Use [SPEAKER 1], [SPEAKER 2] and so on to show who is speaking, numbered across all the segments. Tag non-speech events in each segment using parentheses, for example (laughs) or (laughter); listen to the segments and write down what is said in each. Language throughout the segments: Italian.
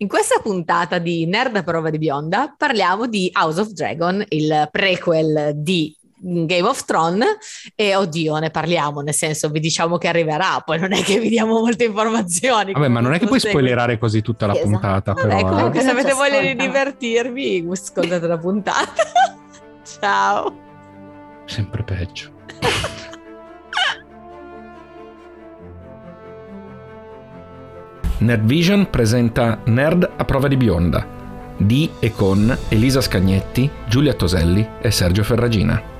[SPEAKER 1] In questa puntata di Nerd a prova di bionda parliamo di House of Dragon, il prequel di Game of Thrones e oddio ne parliamo nel senso vi diciamo che arriverà poi non è che vi diamo molte informazioni.
[SPEAKER 2] Vabbè ma non è che puoi spoilerare così tutta la
[SPEAKER 1] esatto.
[SPEAKER 2] puntata
[SPEAKER 1] vabbè,
[SPEAKER 2] però,
[SPEAKER 1] comunque eh. se avete voglia di divertirvi ascoltate la puntata. (laughs) Ciao.
[SPEAKER 2] Sempre peggio (laughs) Nerd Vision presenta Nerd a prova di bionda di e con Elisa Scagnetti, Giulia Toselli e Sergio Ferragina.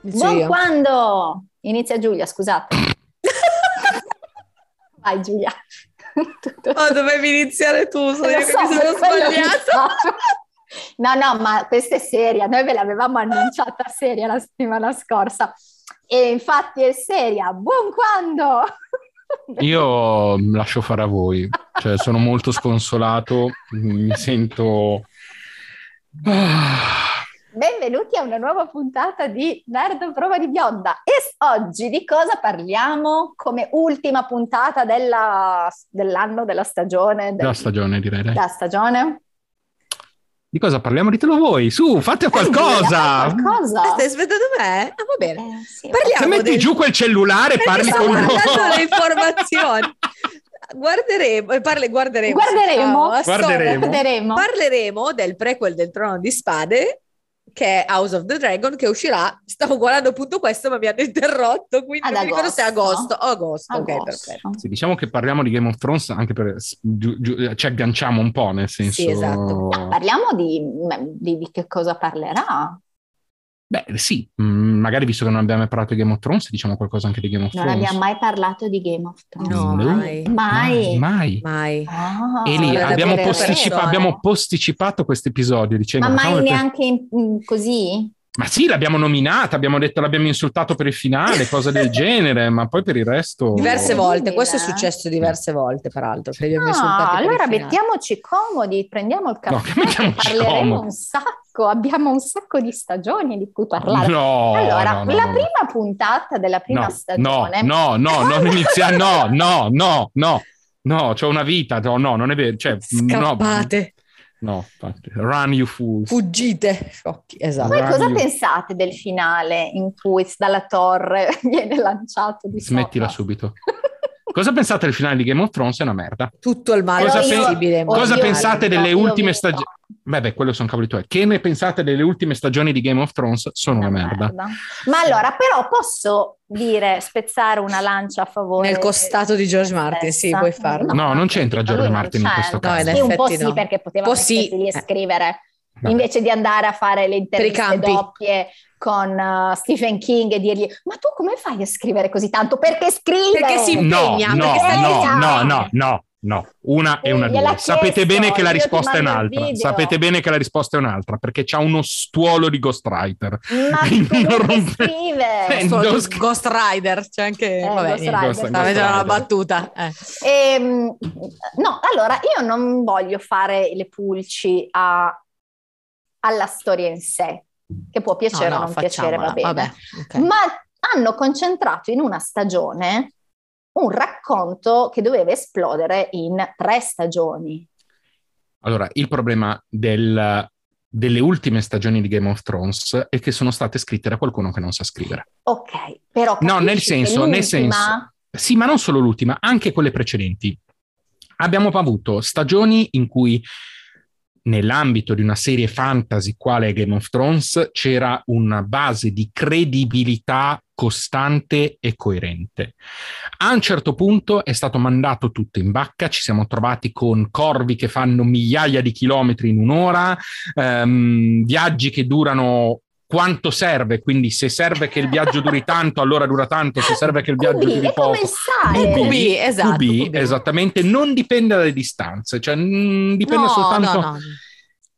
[SPEAKER 3] Buon quando? Inizia Giulia, scusate. (laughs) Vai Giulia.
[SPEAKER 1] oh, dovevi iniziare tu, sono io so, che mi sono sbagliata.
[SPEAKER 3] No, no, ma questa è seria, noi ve l'avevamo annunciata seria la settimana scorsa e infatti è seria. Buon quando! (laughs)
[SPEAKER 2] Io lascio fare a voi, cioè sono molto sconsolato, mi sento...
[SPEAKER 3] Ah Benvenuti a una nuova puntata di Nerd Prova di Bionda. E oggi di cosa parliamo come ultima puntata della, dell'anno, della stagione? Del,
[SPEAKER 2] della stagione, direi.
[SPEAKER 3] Della stagione?
[SPEAKER 2] Di cosa parliamo? Ditelo voi, su, fate qualcosa!
[SPEAKER 3] Eh, qualcosa.
[SPEAKER 1] Stai aspettando me? Ah, va bene.
[SPEAKER 3] Eh, sì,
[SPEAKER 2] Se metti del... giù quel cellulare e parli con
[SPEAKER 1] noi. le (laughs) informazioni. Guarderemo, parle, guarderemo,
[SPEAKER 3] guarderemo,
[SPEAKER 2] guarderemo.
[SPEAKER 3] guarderemo.
[SPEAKER 1] Parleremo del prequel del Trono di Spade che è House of the Dragon che uscirà, stavo guardando appunto questo ma mi hanno interrotto, quindi Ad non agosto. se è agosto, oh, agosto, agosto. ok perfetto.
[SPEAKER 2] Sì, diciamo che parliamo di Game of Thrones anche per, giu, giu, ci agganciamo un po' nel senso...
[SPEAKER 3] Sì, esatto. No, parliamo di, di, di che cosa parlerà.
[SPEAKER 2] Beh, sì, mm, magari visto che non abbiamo mai parlato di Game of Thrones, diciamo qualcosa anche di Game of
[SPEAKER 3] non
[SPEAKER 2] Thrones.
[SPEAKER 3] Non abbiamo mai parlato di Game of Thrones.
[SPEAKER 1] No, mai.
[SPEAKER 3] Mai.
[SPEAKER 2] Mai.
[SPEAKER 1] mai.
[SPEAKER 2] Ah, Eli, abbiamo, posticipa- abbiamo, posticipato questo episodio dicendo...
[SPEAKER 3] Ma mai neanche in, così?
[SPEAKER 2] Ma sì, l'abbiamo nominata, abbiamo detto l'abbiamo insultato per il finale, cose del (laughs) genere, ma poi per il resto...
[SPEAKER 1] Diverse volte, questo è successo diverse volte peraltro. Sì.
[SPEAKER 3] Ah, allora mettiamoci comodi, prendiamo il caffè, no, parleremo comodi. un sacco, abbiamo un sacco di stagioni di cui parlare.
[SPEAKER 2] No,
[SPEAKER 3] allora,
[SPEAKER 2] no,
[SPEAKER 3] la prima puntata della prima stagione...
[SPEAKER 2] No, no, no, non inizia, no, (laughs) no, no, no, no, c'ho una vita, no, no, non è vero, cioè...
[SPEAKER 1] Scappate.
[SPEAKER 2] No. No. Run you fools.
[SPEAKER 1] Fuggite, sciocchi, esatto.
[SPEAKER 3] Voi cosa you... pensate del finale in cui dalla torre (laughs) viene lanciato di
[SPEAKER 2] Smettila sopra? subito. Cosa pensate del finale di Game of Thrones? È una merda.
[SPEAKER 1] Tutto il male
[SPEAKER 2] cosa
[SPEAKER 1] possibile.
[SPEAKER 2] Io, cosa pensate delle ultime stagioni? Beh, beh, quello sono cavoli tuoi. Che ne pensate delle ultime stagioni di Game of Thrones? Sono una, una merda. merda.
[SPEAKER 3] Ma allora, però posso dire, spezzare una lancia a favore...
[SPEAKER 1] Nel costato di George Martin, sì, puoi farlo.
[SPEAKER 2] No, no non c'entra George Martin in questo caso.
[SPEAKER 3] No, sì, un po' sì, no. perché poteva po sì. lì e scrivere... Eh. Invece di andare a fare le interviste doppie con uh, Stephen King e dirgli ma tu come fai a scrivere così tanto? Perché scrive?
[SPEAKER 1] Perché si impegna.
[SPEAKER 2] No,
[SPEAKER 1] perché
[SPEAKER 2] no, no, no, no, no, una e una due. Sapete bene che la risposta è un'altra. Sapete bene che la risposta è un'altra perché c'ha uno stuolo di ghostwriter.
[SPEAKER 3] Ma non scrive?
[SPEAKER 1] Eh, Ghost, Ghost Rider, c'è anche eh, vabbè, Ghost Rider. Ghost, Ghost una battuta. Eh.
[SPEAKER 3] E, ehm, no, allora io non voglio fare le pulci a, alla storia in sé che può piacere no, no, o non piacere, va bene. Vabbè, okay. Ma hanno concentrato in una stagione un racconto che doveva esplodere in tre stagioni.
[SPEAKER 2] Allora, il problema del, delle ultime stagioni di Game of Thrones è che sono state scritte da qualcuno che non sa scrivere.
[SPEAKER 3] Ok, però...
[SPEAKER 2] No, nel senso, nel senso... Sì, ma non solo l'ultima, anche quelle precedenti. Abbiamo avuto stagioni in cui nell'ambito di una serie fantasy quale Game of Thrones c'era una base di credibilità costante e coerente. A un certo punto è stato mandato tutto in bacca, ci siamo trovati con corvi che fanno migliaia di chilometri in un'ora, ehm, viaggi che durano quanto serve, quindi se serve che il viaggio duri (laughs) tanto, allora dura tanto, se serve che il viaggio duri poco.
[SPEAKER 3] QB,
[SPEAKER 1] esatto,
[SPEAKER 2] QB, esattamente, non dipende dalle distanze, cioè mh, dipende
[SPEAKER 1] no,
[SPEAKER 2] soltanto...
[SPEAKER 1] No, no.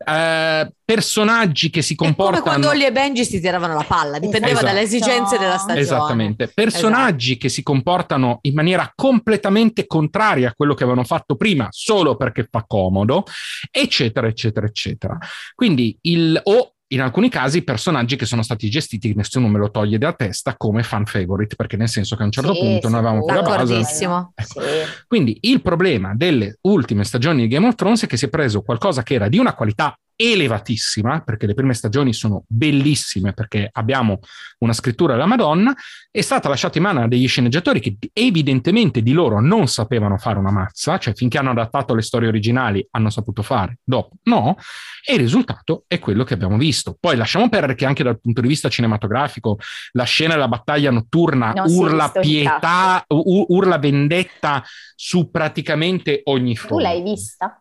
[SPEAKER 2] Uh, personaggi che si comportano.
[SPEAKER 1] come quando Ollie e Benji si tiravano la palla, dipendeva esatto. dalle esigenze della stagione.
[SPEAKER 2] Esattamente. Personaggi esatto. che si comportano in maniera completamente contraria a quello che avevano fatto prima, solo perché fa comodo, eccetera, eccetera, eccetera. Quindi il, o in alcuni casi personaggi che sono stati gestiti, nessuno me lo toglie dalla testa, come fan favorite, perché nel senso che a un certo sì, punto noi avevamo più la base. Ecco. Sì. Quindi il problema delle ultime stagioni di Game of Thrones è che si è preso qualcosa che era di una qualità elevatissima, perché le prime stagioni sono bellissime, perché abbiamo una scrittura della Madonna, è stata lasciata in mano a degli sceneggiatori che evidentemente di loro non sapevano fare una mazza, cioè finché hanno adattato le storie originali hanno saputo fare, dopo no, e il risultato è quello che abbiamo visto. Poi lasciamo perdere che anche dal punto di vista cinematografico la scena della battaglia notturna non urla pietà, urla vendetta su praticamente ogni forma.
[SPEAKER 3] Tu l'hai vista?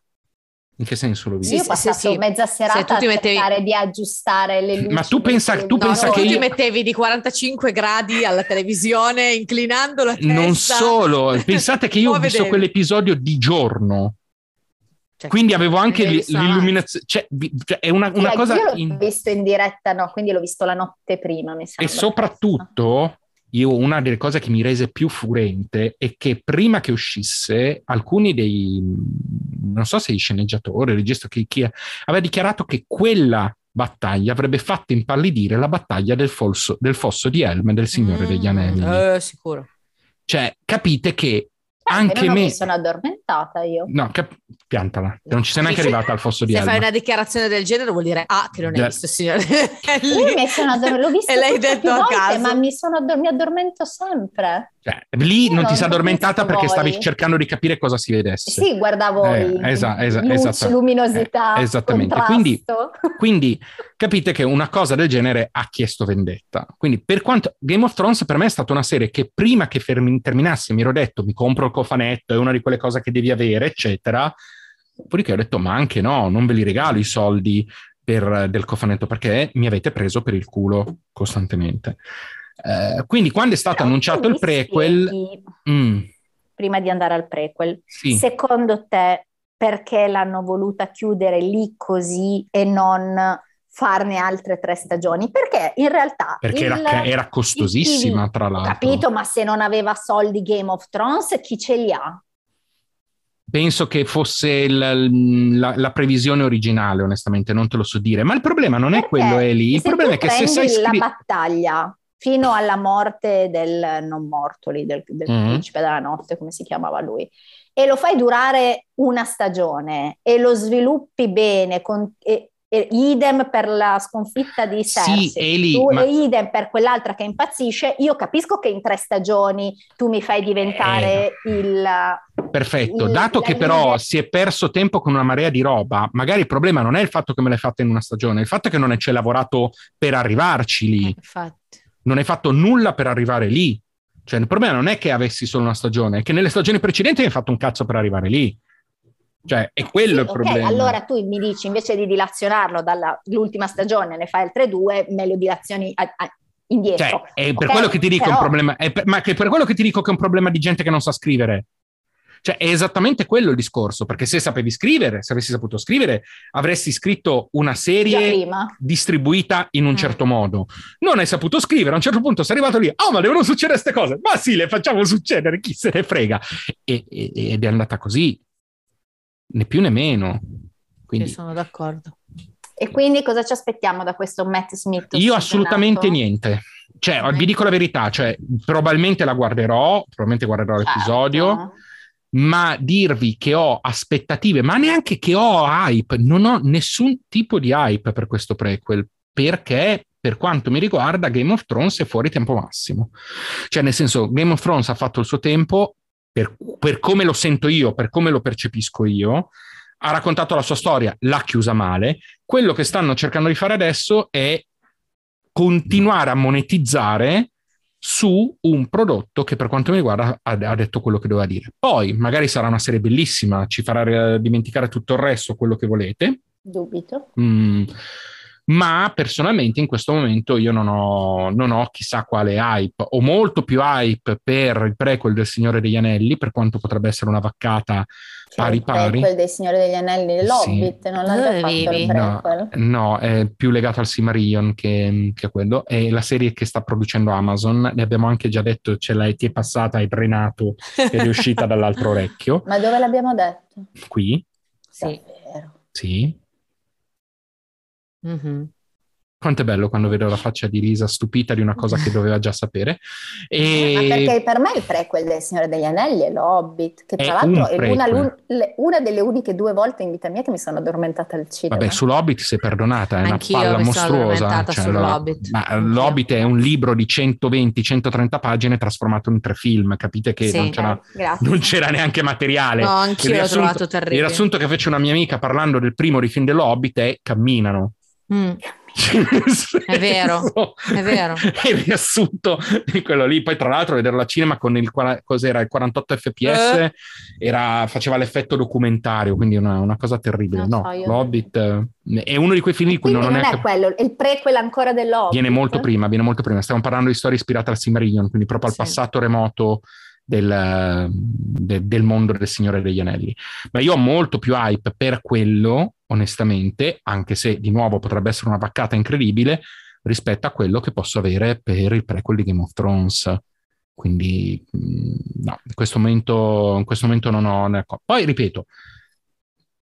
[SPEAKER 2] In che senso lo vedi?
[SPEAKER 3] Io ho passato sì, sì. mezza serata a mettevi... cercare di aggiustare le luci.
[SPEAKER 2] Ma tu pensa, tu pensa no, che
[SPEAKER 1] tu
[SPEAKER 2] io...
[SPEAKER 1] ti mettevi di 45 gradi alla televisione inclinando la testa.
[SPEAKER 2] Non solo, pensate che (laughs) io ho visto quell'episodio di giorno. Cioè, quindi avevo anche l'illuminazione, cioè, cioè, è una, una cosa...
[SPEAKER 3] Io l'ho in... visto in diretta, no, quindi l'ho visto la notte prima, mi sembra.
[SPEAKER 2] E soprattutto io una delle cose che mi rese più furente è che prima che uscisse alcuni dei, non so se i sceneggiatori, il regista, chi, chi è, aveva dichiarato che quella battaglia avrebbe fatto impallidire la battaglia del, folso, del fosso di Helm del Signore mm, degli Anelli.
[SPEAKER 1] Eh, sicuro.
[SPEAKER 2] Cioè, capite che anche me...
[SPEAKER 3] mi sono addormentata io.
[SPEAKER 2] No, cap- piantala, non ci sei neanche arrivata al fosso di
[SPEAKER 1] Se
[SPEAKER 2] Elma.
[SPEAKER 1] fai una dichiarazione del genere vuol dire ah, che non hai visto il signore (laughs)
[SPEAKER 3] Io mi sono addormentata, l'ho visto
[SPEAKER 1] e l'hai detto a
[SPEAKER 3] volte,
[SPEAKER 1] caso.
[SPEAKER 3] ma mi, sono addor- mi addormento sempre.
[SPEAKER 2] Cioè, lì non, non ti sei addormentata perché voi. stavi cercando di capire cosa si vedesse.
[SPEAKER 3] Sì, guardavo eh, esa, esa, luce, luminosità, eh,
[SPEAKER 2] Esattamente, quindi, (laughs) quindi, capite che una cosa del genere ha chiesto vendetta. Quindi per quanto Game of Thrones per me è stata una serie che prima che fermi, terminasse mi ero detto mi compro il cofanetto, è una di quelle cose che devi avere, eccetera. Dopodiché ho detto ma anche no, non ve li regalo i soldi per, del cofanetto perché mi avete preso per il culo costantemente. Eh, quindi quando è stato Però annunciato il prequel... Spieghi,
[SPEAKER 3] mm, prima di andare al prequel, sì. secondo te perché l'hanno voluta chiudere lì così e non farne altre tre stagioni? Perché in realtà...
[SPEAKER 2] Perché il, era, era, costosissima, TV, tra l'altro.
[SPEAKER 3] Capito, ma se non aveva soldi Game of Thrones, chi ce li ha?
[SPEAKER 2] Penso che fosse il, la, la, previsione originale, onestamente, non te lo so dire. Ma il problema non Perché è quello, Eli. Il problema è che se sai...
[SPEAKER 3] Scri- la battaglia fino alla morte del non morto lì, del, del mm-hmm. principe della notte, come si chiamava lui, e lo fai durare una stagione e lo sviluppi bene, con, e, e idem per la sconfitta di Cersei, sì, Eli, tu, ma... e idem per quell'altra che impazzisce, io capisco che in tre stagioni tu mi fai diventare eh. il...
[SPEAKER 2] Perfetto, il, dato che linea... però si è perso tempo con una marea di roba, magari il problema non è il fatto che me l'hai fatta in una stagione, il fatto che non ci hai lavorato per arrivarci lì. Eh, infatti non hai fatto nulla per arrivare lì. Cioè, il problema non è che avessi solo una stagione, è che nelle stagioni precedenti hai fatto un cazzo per arrivare lì. Cioè, è quello sì, il problema.
[SPEAKER 3] Okay, allora tu mi dici, invece di dilazionarlo dall'ultima stagione, ne fai altre due, meglio dilazioni a, a, indietro.
[SPEAKER 2] Cioè, è per okay? quello che ti dico Però... un problema, per, ma che per quello che ti dico che è un problema di gente che non sa scrivere. Cioè, è esattamente quello il discorso, perché se sapevi scrivere, se avessi saputo scrivere, avresti scritto una serie distribuita in un mm. certo modo. Non hai saputo scrivere, a un certo punto sei arrivato lì, oh, ma devono succedere queste cose. Ma sì, le facciamo succedere, chi se ne frega. E, e, ed è andata così, né più né meno. Quindi...
[SPEAKER 1] Sì, sono d'accordo.
[SPEAKER 3] E quindi cosa ci aspettiamo da questo Matt Smith?
[SPEAKER 2] Io assolutamente niente. Cioè, mm. vi dico la verità, cioè, probabilmente la guarderò, probabilmente guarderò certo. l'episodio ma dirvi che ho aspettative, ma neanche che ho hype, non ho nessun tipo di hype per questo prequel, perché per quanto mi riguarda Game of Thrones è fuori tempo massimo. Cioè, nel senso, Game of Thrones ha fatto il suo tempo per, per come lo sento io, per come lo percepisco io, ha raccontato la sua storia, l'ha chiusa male. Quello che stanno cercando di fare adesso è continuare a monetizzare su un prodotto che per quanto mi riguarda ha, detto quello che doveva dire. Poi magari sarà una serie bellissima, ci farà dimenticare tutto il resto, quello che volete.
[SPEAKER 3] Dubito.
[SPEAKER 2] Mm, ma personalmente in questo momento io non ho, non ho, chissà quale hype, ho molto più hype per il prequel del Signore degli Anelli, per quanto potrebbe essere una vaccata cioè, pari pari. Il
[SPEAKER 3] prequel del Signore degli Anelli, l'Hobbit, sì. non l'hanno fatto il
[SPEAKER 2] prequel? No, no, è più legato al Silmarillion che, che, a quello, è la serie che sta producendo Amazon, ne abbiamo anche già detto, ce l'hai, ti è passata, hai drenato ed è uscita (laughs) dall'altro orecchio.
[SPEAKER 3] Ma dove l'abbiamo detto?
[SPEAKER 2] Qui.
[SPEAKER 3] Sì. Davvero?
[SPEAKER 2] Sì.
[SPEAKER 1] Mm-hmm.
[SPEAKER 2] quanto è bello quando vedo la faccia di Lisa stupita di una cosa che (laughs) doveva già sapere.
[SPEAKER 3] E... Ma perché per me il prequel del Signore degli Anelli è l'Hobbit, che tra è l'altro è una, una, delle uniche due volte in vita mia che mi sono addormentata al cinema.
[SPEAKER 2] Vabbè, sull'Hobbit sei perdonata, è Anch'io una palla mostruosa. Cioè, sull'Hobbit. Ma l'Hobbit è un libro di 120-130 pagine trasformato in tre film, capite che sì, non, c'era, eh, non, c'era, neanche materiale.
[SPEAKER 1] No, anch'io l'ho trovato terribile.
[SPEAKER 2] Il riassunto che fece una mia amica parlando del primo di film dell'Hobbit è camminano. Mm.
[SPEAKER 1] è vero, (laughs) è vero.
[SPEAKER 2] È il riassunto di quello lì. Poi, tra l'altro, vederlo al cinema con il, cos'era, il 48 fps eh. era, faceva l'effetto documentario, quindi una, una cosa terribile. No, so, L'Hobbit eh, è uno di quei film di cui non,
[SPEAKER 3] non, è, è quello, il prequel ancora dell'Hobbit.
[SPEAKER 2] Viene molto prima, viene molto prima. Stiamo parlando di storie ispirate al Silmarillion, quindi proprio al sì. passato remoto del, de, del mondo del Signore degli Anelli. Ma io ho molto più hype per quello, onestamente, anche se di nuovo potrebbe essere una vaccata incredibile rispetto a quello che posso avere per il prequel di Game of Thrones. Quindi, mm, no, in questo momento, in questo momento non ho. Poi ripeto,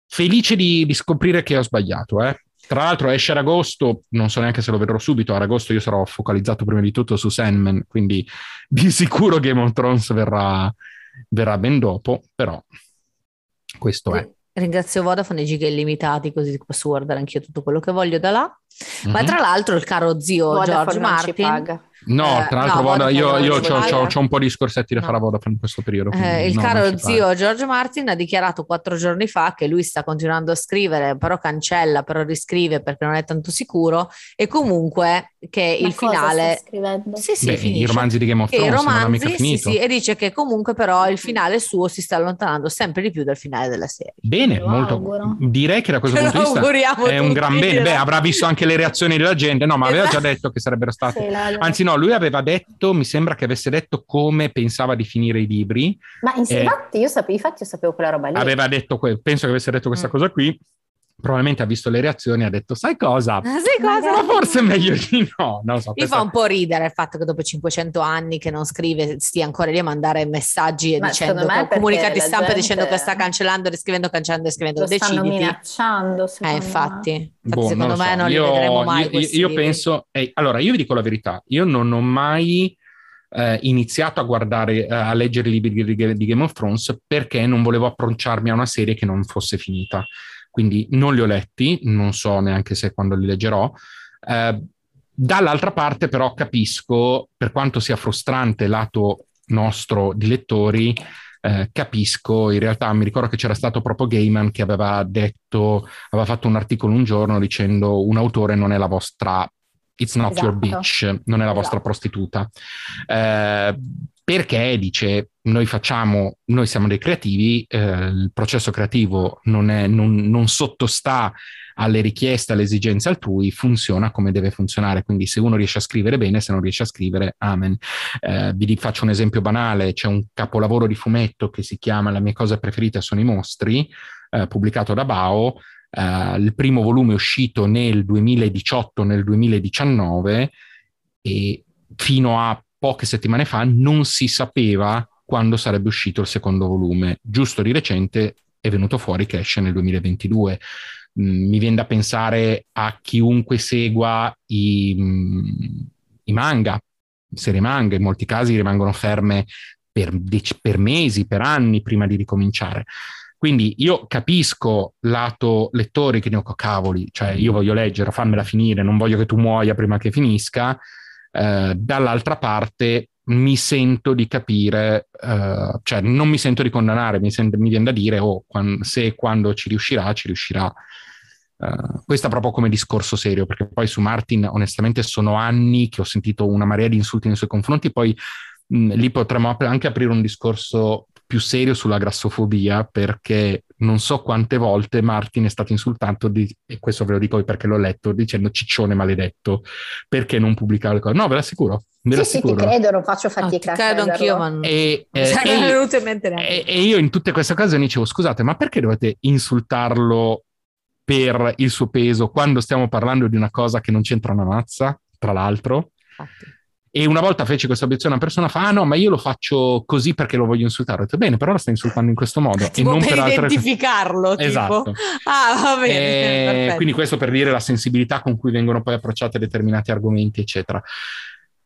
[SPEAKER 2] felice di, di scoprire che ho sbagliato, eh? Tra l'altro esce ad agosto, non so neanche se lo vedrò subito, ad agosto io sarò focalizzato prima di tutto su Sandman, quindi di sicuro Game of Thrones verrà, verrà ben dopo, però questo è.
[SPEAKER 1] Ringrazio Vodafone e giga illimitati, così posso guardare anch'io tutto quello che voglio da là. Mm-hmm. Ma mhm. tra l'altro il caro zio Vodafone George Martin
[SPEAKER 2] No, eh, tra l'altro, no, Vodafone, io, io ho un po' di scorsetti da no. fare a Vodafone in questo periodo.
[SPEAKER 1] Eh, il no, caro zio George Martin ha dichiarato quattro giorni fa che lui sta continuando a scrivere, però cancella, però riscrive perché non è tanto sicuro. E comunque che Ma il finale.
[SPEAKER 3] Sì,
[SPEAKER 2] sì, Beh, I romanzi di Game of Thrones romanzi, non mica finito.
[SPEAKER 1] Sì, sì, e dice che comunque, però, il finale suo si sta allontanando sempre di più dal finale della serie.
[SPEAKER 2] Bene, Lo molto. Auguro. Direi che da questo (laughs) punto di vista è un gran bene. Beh, avrà visto anche le reazioni della gente. No, ma aveva già detto che sarebbero state. Anzi, no, lui aveva detto, mi sembra che avesse detto come pensava di finire i libri.
[SPEAKER 3] Ma infatti, eh, io sapevo, infatti io sapevo quella roba lì.
[SPEAKER 2] Aveva detto, penso che avesse detto questa mm. cosa qui probabilmente ha visto le reazioni e ha detto sai cosa?
[SPEAKER 1] Ah, sai cosa?
[SPEAKER 2] Ma forse è meglio di no. Non so,
[SPEAKER 1] Mi fa un po' ridere il fatto che dopo 500 anni che non scrive stia ancora lì a mandare messaggi e dicendo comunicati stampa dicendo che sta cancellando, riscrivendo, cancellando e scrivendo. Lo
[SPEAKER 3] Deciditi. stanno minacciando.
[SPEAKER 1] Eh, infatti, infatti boh, secondo me so. non io, li vedremo mai.
[SPEAKER 2] Io, io penso, eh, allora io vi dico la verità, io non ho mai eh, iniziato a guardare, eh, a leggere i libri di, di Game of Thrones perché non volevo approcciarmi a una serie che non fosse finita quindi non li ho letti, non so neanche se quando li leggerò. Eh, dall'altra parte però capisco, per quanto sia frustrante lato nostro di lettori, eh, capisco, in realtà mi ricordo che c'era stato proprio Gaiman che aveva detto, aveva fatto un articolo un giorno dicendo un autore non è la vostra It's not esatto. your bitch, non è la esatto. vostra prostituta. Eh, perché dice noi facciamo, noi siamo dei creativi, eh, il processo creativo non, è, non, non sottostà alle richieste, alle esigenze altrui, funziona come deve funzionare. Quindi se uno riesce a scrivere bene, se non riesce a scrivere, amen. Eh, vi faccio un esempio banale, c'è un capolavoro di fumetto che si chiama La mia cosa preferita sono i mostri, eh, pubblicato da Bao, Uh, il primo volume è uscito nel 2018, nel 2019 e fino a poche settimane fa non si sapeva quando sarebbe uscito il secondo volume. Giusto di recente è venuto fuori che esce nel 2022. Mm, mi viene da pensare a chiunque segua i, mm, i manga, serie manga, in molti casi rimangono ferme per, per mesi, per anni prima di ricominciare. Quindi io capisco lato lettori che dico cavoli, cioè io voglio leggere, fammela finire, non voglio che tu muoia prima che finisca, eh, dall'altra parte mi sento di capire, eh, cioè non mi sento di condannare, mi, sento, mi viene da dire, oh, quando, se quando ci riuscirà, ci riuscirà. Uh, questo è proprio come discorso serio, perché poi su Martin onestamente sono anni che ho sentito una marea di insulti nei suoi confronti, poi mh, lì potremmo ap- anche aprire un discorso più serio sulla grassofobia, perché non so quante volte Martin è stato insultato, di, e questo ve lo dico perché l'ho letto, dicendo ciccione maledetto, perché non pubblicare le cose. No, ve l'assicuro. Ve
[SPEAKER 3] sì, sì, ti credo, non faccio fatica.
[SPEAKER 1] Ah, credo anch'io, ma non... E, eh, (laughs)
[SPEAKER 2] e, e io in tutte queste occasioni dicevo, scusate, ma perché dovete insultarlo per il suo peso quando stiamo parlando di una cosa che non c'entra una mazza, tra l'altro? Infatti E una volta fece questa obiezione una persona fa: Ah no, ma io lo faccio così perché lo voglio insultare. Ho detto, bene, però lo stai insultando in questo modo.
[SPEAKER 1] Tipo (laughs) e non per, per identificarlo. Altre...
[SPEAKER 2] Esatto.
[SPEAKER 1] Ah, va bene.
[SPEAKER 2] E quindi questo per dire la sensibilità con cui vengono poi approcciati determinati argomenti, eccetera.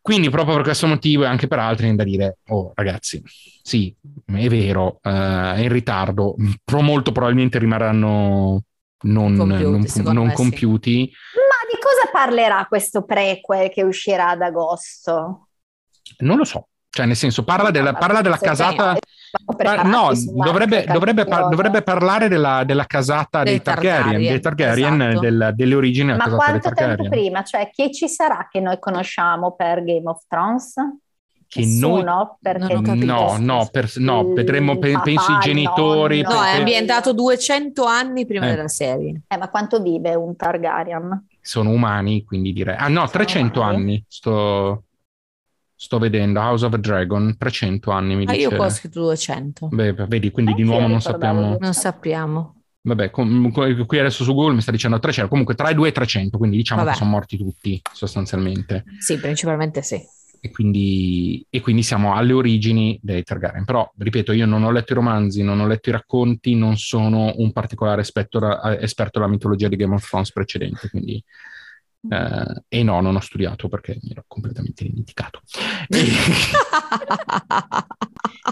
[SPEAKER 2] Quindi proprio per questo motivo e anche per altri viene da dire, oh ragazzi, sì, è vero, uh, è in ritardo, pro molto probabilmente rimarranno non compiuti. Non, non compiuti.
[SPEAKER 3] Sì. Parlerà questo prequel che uscirà ad agosto?
[SPEAKER 2] Non lo so. Cioè, nel senso, parla della, parla della casata. Par- no, dovrebbe, dovrebbe, par- dovrebbe, parlare della, della casata dei, dei Targaryen, Targaryen, dei Targaryen esatto. del, delle origini
[SPEAKER 3] della Ma quanto tempo prima? Cioè, chi ci sarà che noi conosciamo per Game of Thrones?
[SPEAKER 2] Che Nessuno, noi perché no, no, per, no, vedremo pe- penso i genitori.
[SPEAKER 1] No, no è ambientato 200 anni prima eh. della serie.
[SPEAKER 3] Eh, ma quanto vive un Targaryen?
[SPEAKER 2] Sono umani, quindi direi. Ah no, 300 umani. anni. Sto, sto vedendo House of Dragon, 300 anni mi ah,
[SPEAKER 1] dice. io ho scritto 200.
[SPEAKER 2] Beh, vedi, quindi eh, di nuovo non sappiamo.
[SPEAKER 1] Non sappiamo.
[SPEAKER 2] Vabbè, com- qui adesso su Google mi sta dicendo 300, comunque tra i 2 e 300, quindi diciamo Vabbè. che sono morti tutti sostanzialmente.
[SPEAKER 1] Sì, principalmente sì
[SPEAKER 2] e quindi, e quindi, siamo alle origini dei Targaryen. Però, ripeto, io non ho letto i romanzi, non ho letto i racconti, non sono un particolare esperto, esperto della mitologia di Game of Thrones precedente, quindi... Eh, e no, non ho studiato perché mi ero completamente dimenticato. (laughs)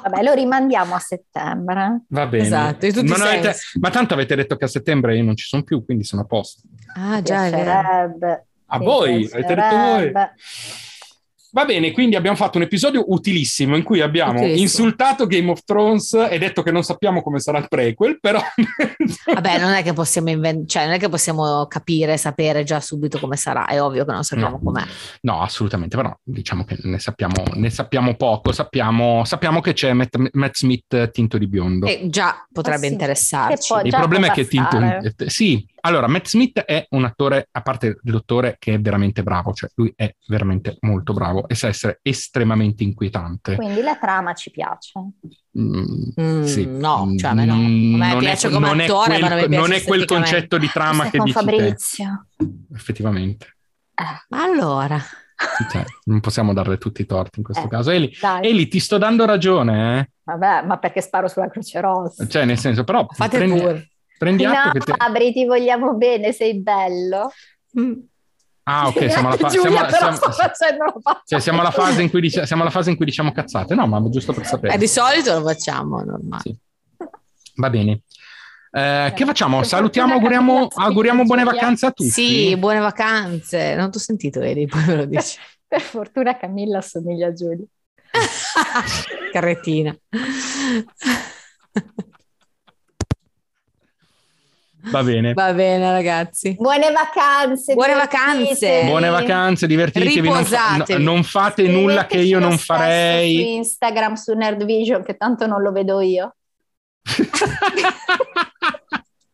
[SPEAKER 3] Vabbè, lo rimandiamo a settembre.
[SPEAKER 2] Va bene.
[SPEAKER 1] Esatto,
[SPEAKER 2] ma, avete, ma, tanto avete detto che a settembre io non ci sono più, quindi sono a posto.
[SPEAKER 1] Ah, già, è vero.
[SPEAKER 2] A voi, avete detto voi. Va bene, quindi abbiamo fatto un episodio utilissimo in cui abbiamo utilissimo. insultato Game of Thrones e detto che non sappiamo come sarà il prequel, però... (laughs)
[SPEAKER 1] Vabbè, non è che possiamo invent- cioè non è che possiamo capire, sapere già subito come sarà, è ovvio che non sappiamo no. com'è.
[SPEAKER 2] No, assolutamente, però diciamo che ne sappiamo, ne sappiamo poco, sappiamo, sappiamo, che c'è Matt, Matt, Smith tinto di biondo.
[SPEAKER 1] E già potrebbe oh, sì. interessarci.
[SPEAKER 2] Il problema è che tinto... Sì, allora, Matt Smith è un attore, a parte il dottore, che è veramente bravo, cioè lui è veramente molto bravo e sa essere estremamente inquietante.
[SPEAKER 3] Quindi la trama ci piace.
[SPEAKER 2] Mm, mm, sì.
[SPEAKER 1] No, cioè a me no. Mm, a me piace è, come non attore,
[SPEAKER 2] è quel,
[SPEAKER 1] ma non,
[SPEAKER 2] non è quel concetto di trama che dici
[SPEAKER 3] Fabrizio.
[SPEAKER 2] Te. Effettivamente.
[SPEAKER 1] Eh, allora...
[SPEAKER 2] Cioè, non possiamo darle tutti i torti in questo eh, caso. Eli, Eli, ti sto dando ragione. Eh?
[SPEAKER 3] Vabbè, ma perché sparo sulla Croce Rossa?
[SPEAKER 2] Cioè, nel senso, però...
[SPEAKER 1] Fate prendi, pure.
[SPEAKER 2] Prendi atto no, che te...
[SPEAKER 3] Fabri, ti vogliamo bene, sei bello.
[SPEAKER 2] Mm. Ah, ok, siamo alla, (laughs) fa- Giulia, siamo, siamo, cioè, siamo, alla fase in cui dic- siamo alla fase in cui diciamo cazzate. No, ma giusto per sapere.
[SPEAKER 1] Eh, di solito lo facciamo, normale. Sì.
[SPEAKER 2] Va bene. Eh, che facciamo? Salutiamo, auguriamo, auguriamo buone vacanze a tutti.
[SPEAKER 1] Sì, buone vacanze. Non ti ho sentito, Eri, poi lo dici. (laughs)
[SPEAKER 3] per fortuna Camilla assomiglia a Giulia. (laughs)
[SPEAKER 1] Carrettina.
[SPEAKER 2] Va bene.
[SPEAKER 1] Va bene, ragazzi.
[SPEAKER 3] Buone vacanze.
[SPEAKER 1] Buone vacanze.
[SPEAKER 2] Buone vacanze, divertitevi. Non, fa- non, fate nulla che io non farei.
[SPEAKER 3] Su Instagram, su Nerdvision, che tanto non lo vedo io. (laughs)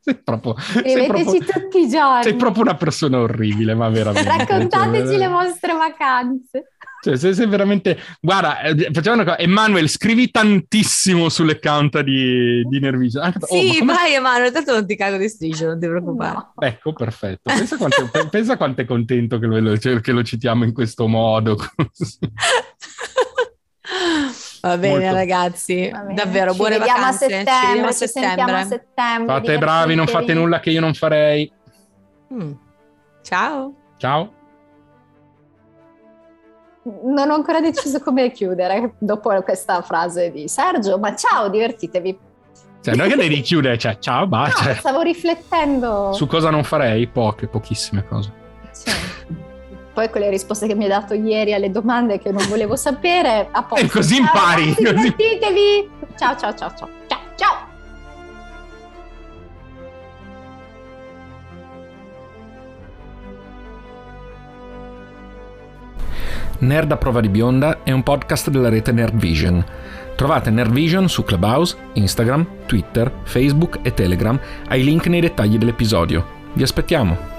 [SPEAKER 2] sei proprio,
[SPEAKER 3] sei proprio, tutti i giorni.
[SPEAKER 2] Sei proprio una persona orribile, ma veramente.
[SPEAKER 3] Raccontateci cioè, le vostre vacanze.
[SPEAKER 2] Cioè, se sei veramente... Guarda, eh, facciamo una cosa. Emanuele, scrivi tantissimo sull'account di, di Nervision.
[SPEAKER 1] Anche... Sì, oh, come... vai Emanuele, tanto non ti cago di striscio, non ti preoccupare. No.
[SPEAKER 2] Ecco, perfetto. Pensa quanto, pensa quanto è contento che lo, cioè, che lo, citiamo in questo modo. (laughs)
[SPEAKER 1] Va bene, Molto. ragazzi. Va bene. Davvero,
[SPEAKER 3] ci
[SPEAKER 1] buone vacanze.
[SPEAKER 3] A settembre, ci vediamo a settembre. A settembre
[SPEAKER 2] Fate bravi, non fate nulla che io non farei.
[SPEAKER 1] Mm. Ciao.
[SPEAKER 2] Ciao
[SPEAKER 3] non ho ancora deciso come chiudere dopo questa frase di Sergio, ma ciao, divertitevi.
[SPEAKER 2] Cioè, non è che devi chiudere, cioè, ciao, basta.
[SPEAKER 3] No, stavo riflettendo.
[SPEAKER 2] Su cosa non farei? Poche, pochissime cose.
[SPEAKER 3] Sì. Poi quelle risposte che mi hai dato ieri alle domande che non volevo sapere, a posto.
[SPEAKER 2] E così impari.
[SPEAKER 3] Ciao, ragazzi, divertitevi. Ciao, ciao. Ciao, ciao.
[SPEAKER 2] Nerd a prova di bionda è un podcast della rete Nerdvision. Trovate Nerdvision su Clubhouse, Instagram, Twitter, Facebook e Telegram ai link nei dettagli dell'episodio. Vi aspettiamo!